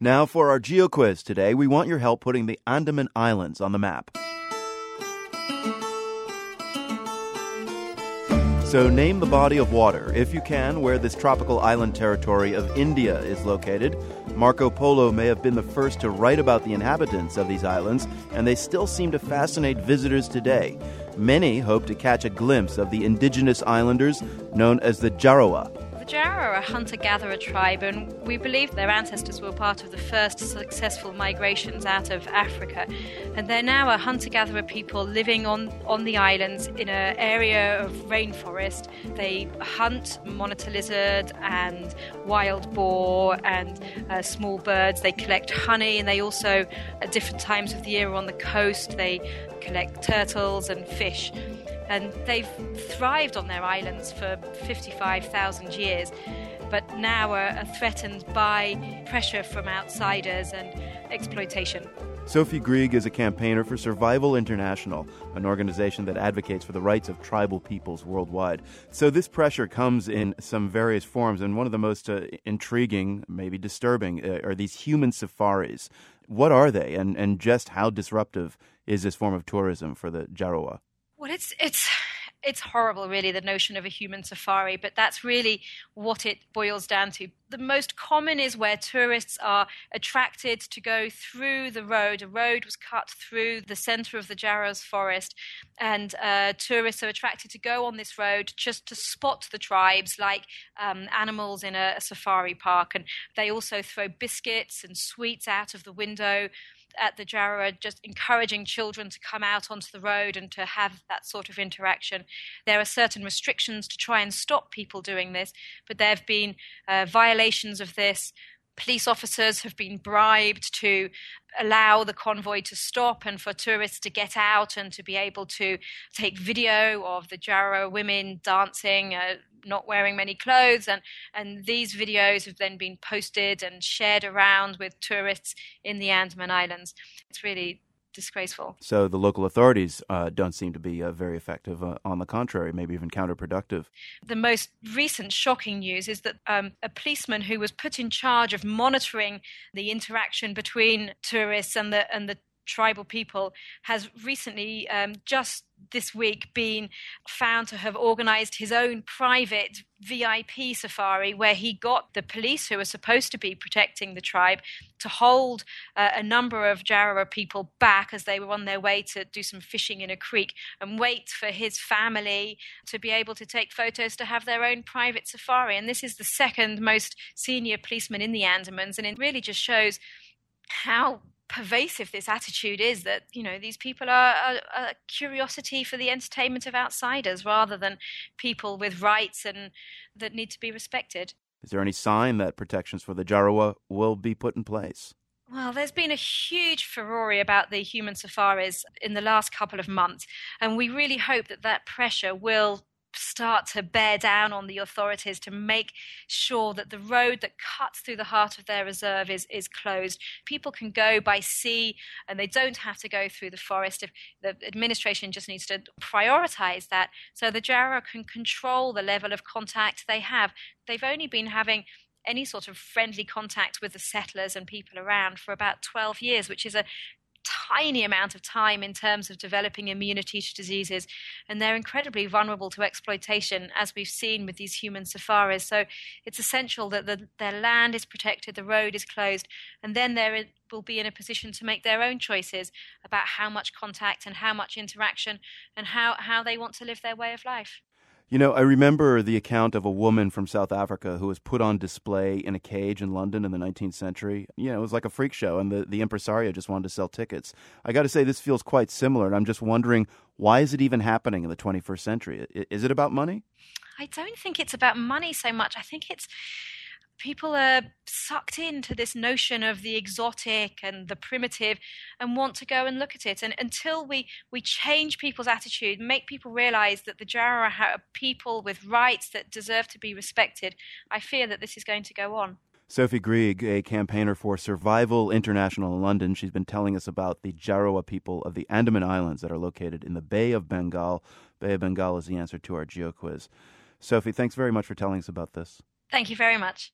Now, for our geo quiz today, we want your help putting the Andaman Islands on the map. So, name the body of water, if you can, where this tropical island territory of India is located. Marco Polo may have been the first to write about the inhabitants of these islands, and they still seem to fascinate visitors today. Many hope to catch a glimpse of the indigenous islanders known as the Jarawa. Jara are a hunter gatherer tribe, and we believe their ancestors were part of the first successful migrations out of Africa. And they're now a hunter gatherer people living on, on the islands in an area of rainforest. They hunt monitor lizard and wild boar and uh, small birds. They collect honey, and they also, at different times of the year on the coast, they collect turtles and fish and they've thrived on their islands for 55,000 years, but now are, threatened by pressure from outsiders and exploitation. Sophie Grig is a campaigner for Survival International, an organization that advocates for the rights of tribal peoples worldwide. So, this pressure comes in some various forms, and one of the most uh, intriguing, maybe disturbing, uh, are these human safaris. What are they, and, and just how disruptive is this form of tourism for the Jarawa? Well, it's it's it's horrible, really, the notion of a human safari, but that's really what it boils down to. The most common is where tourists are attracted to go through the road. A road was cut through the center of the Jaros forest, and uh, tourists are attracted to go on this road just to spot the tribes, like um, animals in a, a safari park. And they also throw biscuits and sweets out of the window at the Jara just encouraging children to come out onto the road and to have that sort of interaction. There are certain restrictions to try and stop people doing this, but there have been uh, violations of this police officers have been bribed to allow the convoy to stop and for tourists to get out and to be able to take video of the Jara women dancing, uh, not wearing many clothes. And, and these videos have then been posted and shared around with tourists in the Andaman Islands. It's really disgraceful. So the local authorities uh, don't seem to be uh, very effective. Uh, on the contrary, maybe even counterproductive. The most recent shocking news is that um, a policeman who was put in charge of monitoring the interaction between tourists and the and the tribal people has recently um, just this week been found to have organized his own private VIP safari where he got the police who were supposed to be protecting the tribe to hold uh, a number of Jarawa people back as they were on their way to do some fishing in a creek and wait for his family to be able to take photos to have their own private safari. And this is the second most senior policeman in the Andamans, and it really just shows how pervasive this attitude is that you know these people are a, a, curiosity for the entertainment of outsiders rather than people with rights and that need to be respected. Is there any sign that protections for the Jarawa will be put in place? Well, there's been a huge furore about the human safaris in the last couple of months, and we really hope that that pressure will start to bear down on the authorities to make sure that the road that cuts through the heart of their reserve is, is closed. People can go by sea and they don't have to go through the forest. If the administration just needs to prioritize that so the Jara can control the level of contact they have. They've only been having any sort of friendly contact with the settlers and people around for about 12 years, which is a tiny amount of time in terms of developing immunity to diseases, and they're incredibly vulnerable to exploitation, as we've seen with these human safaris. So it's essential that the, their land is protected, the road is closed, and then they will be in a position to make their own choices about how much contact and how much interaction and how, how they want to live their way of life. You know, I remember the account of a woman from South Africa who was put on display in a cage in London in the 19th century. You know, it was like a freak show, and the, the impresario just wanted to sell tickets. I got to say, this feels quite similar, and I'm just wondering why is it even happening in the 21st century? Is it about money? I don't think it's about money so much. I think it's people are sucked into this notion of the exotic and the primitive and want to go and look at it. And until we, we change people's attitude, make people realize that the Jara are people with rights that deserve to be respected, I fear that this is going to go on. Sophie Grig, a campaigner for Survival International in London, she's been telling us about the Jarawa people of the Andaman Islands that are located in the Bay of Bengal. Bay of Bengal is the answer to our geo quiz. Sophie, thanks very much for telling us about this. Thank you very much.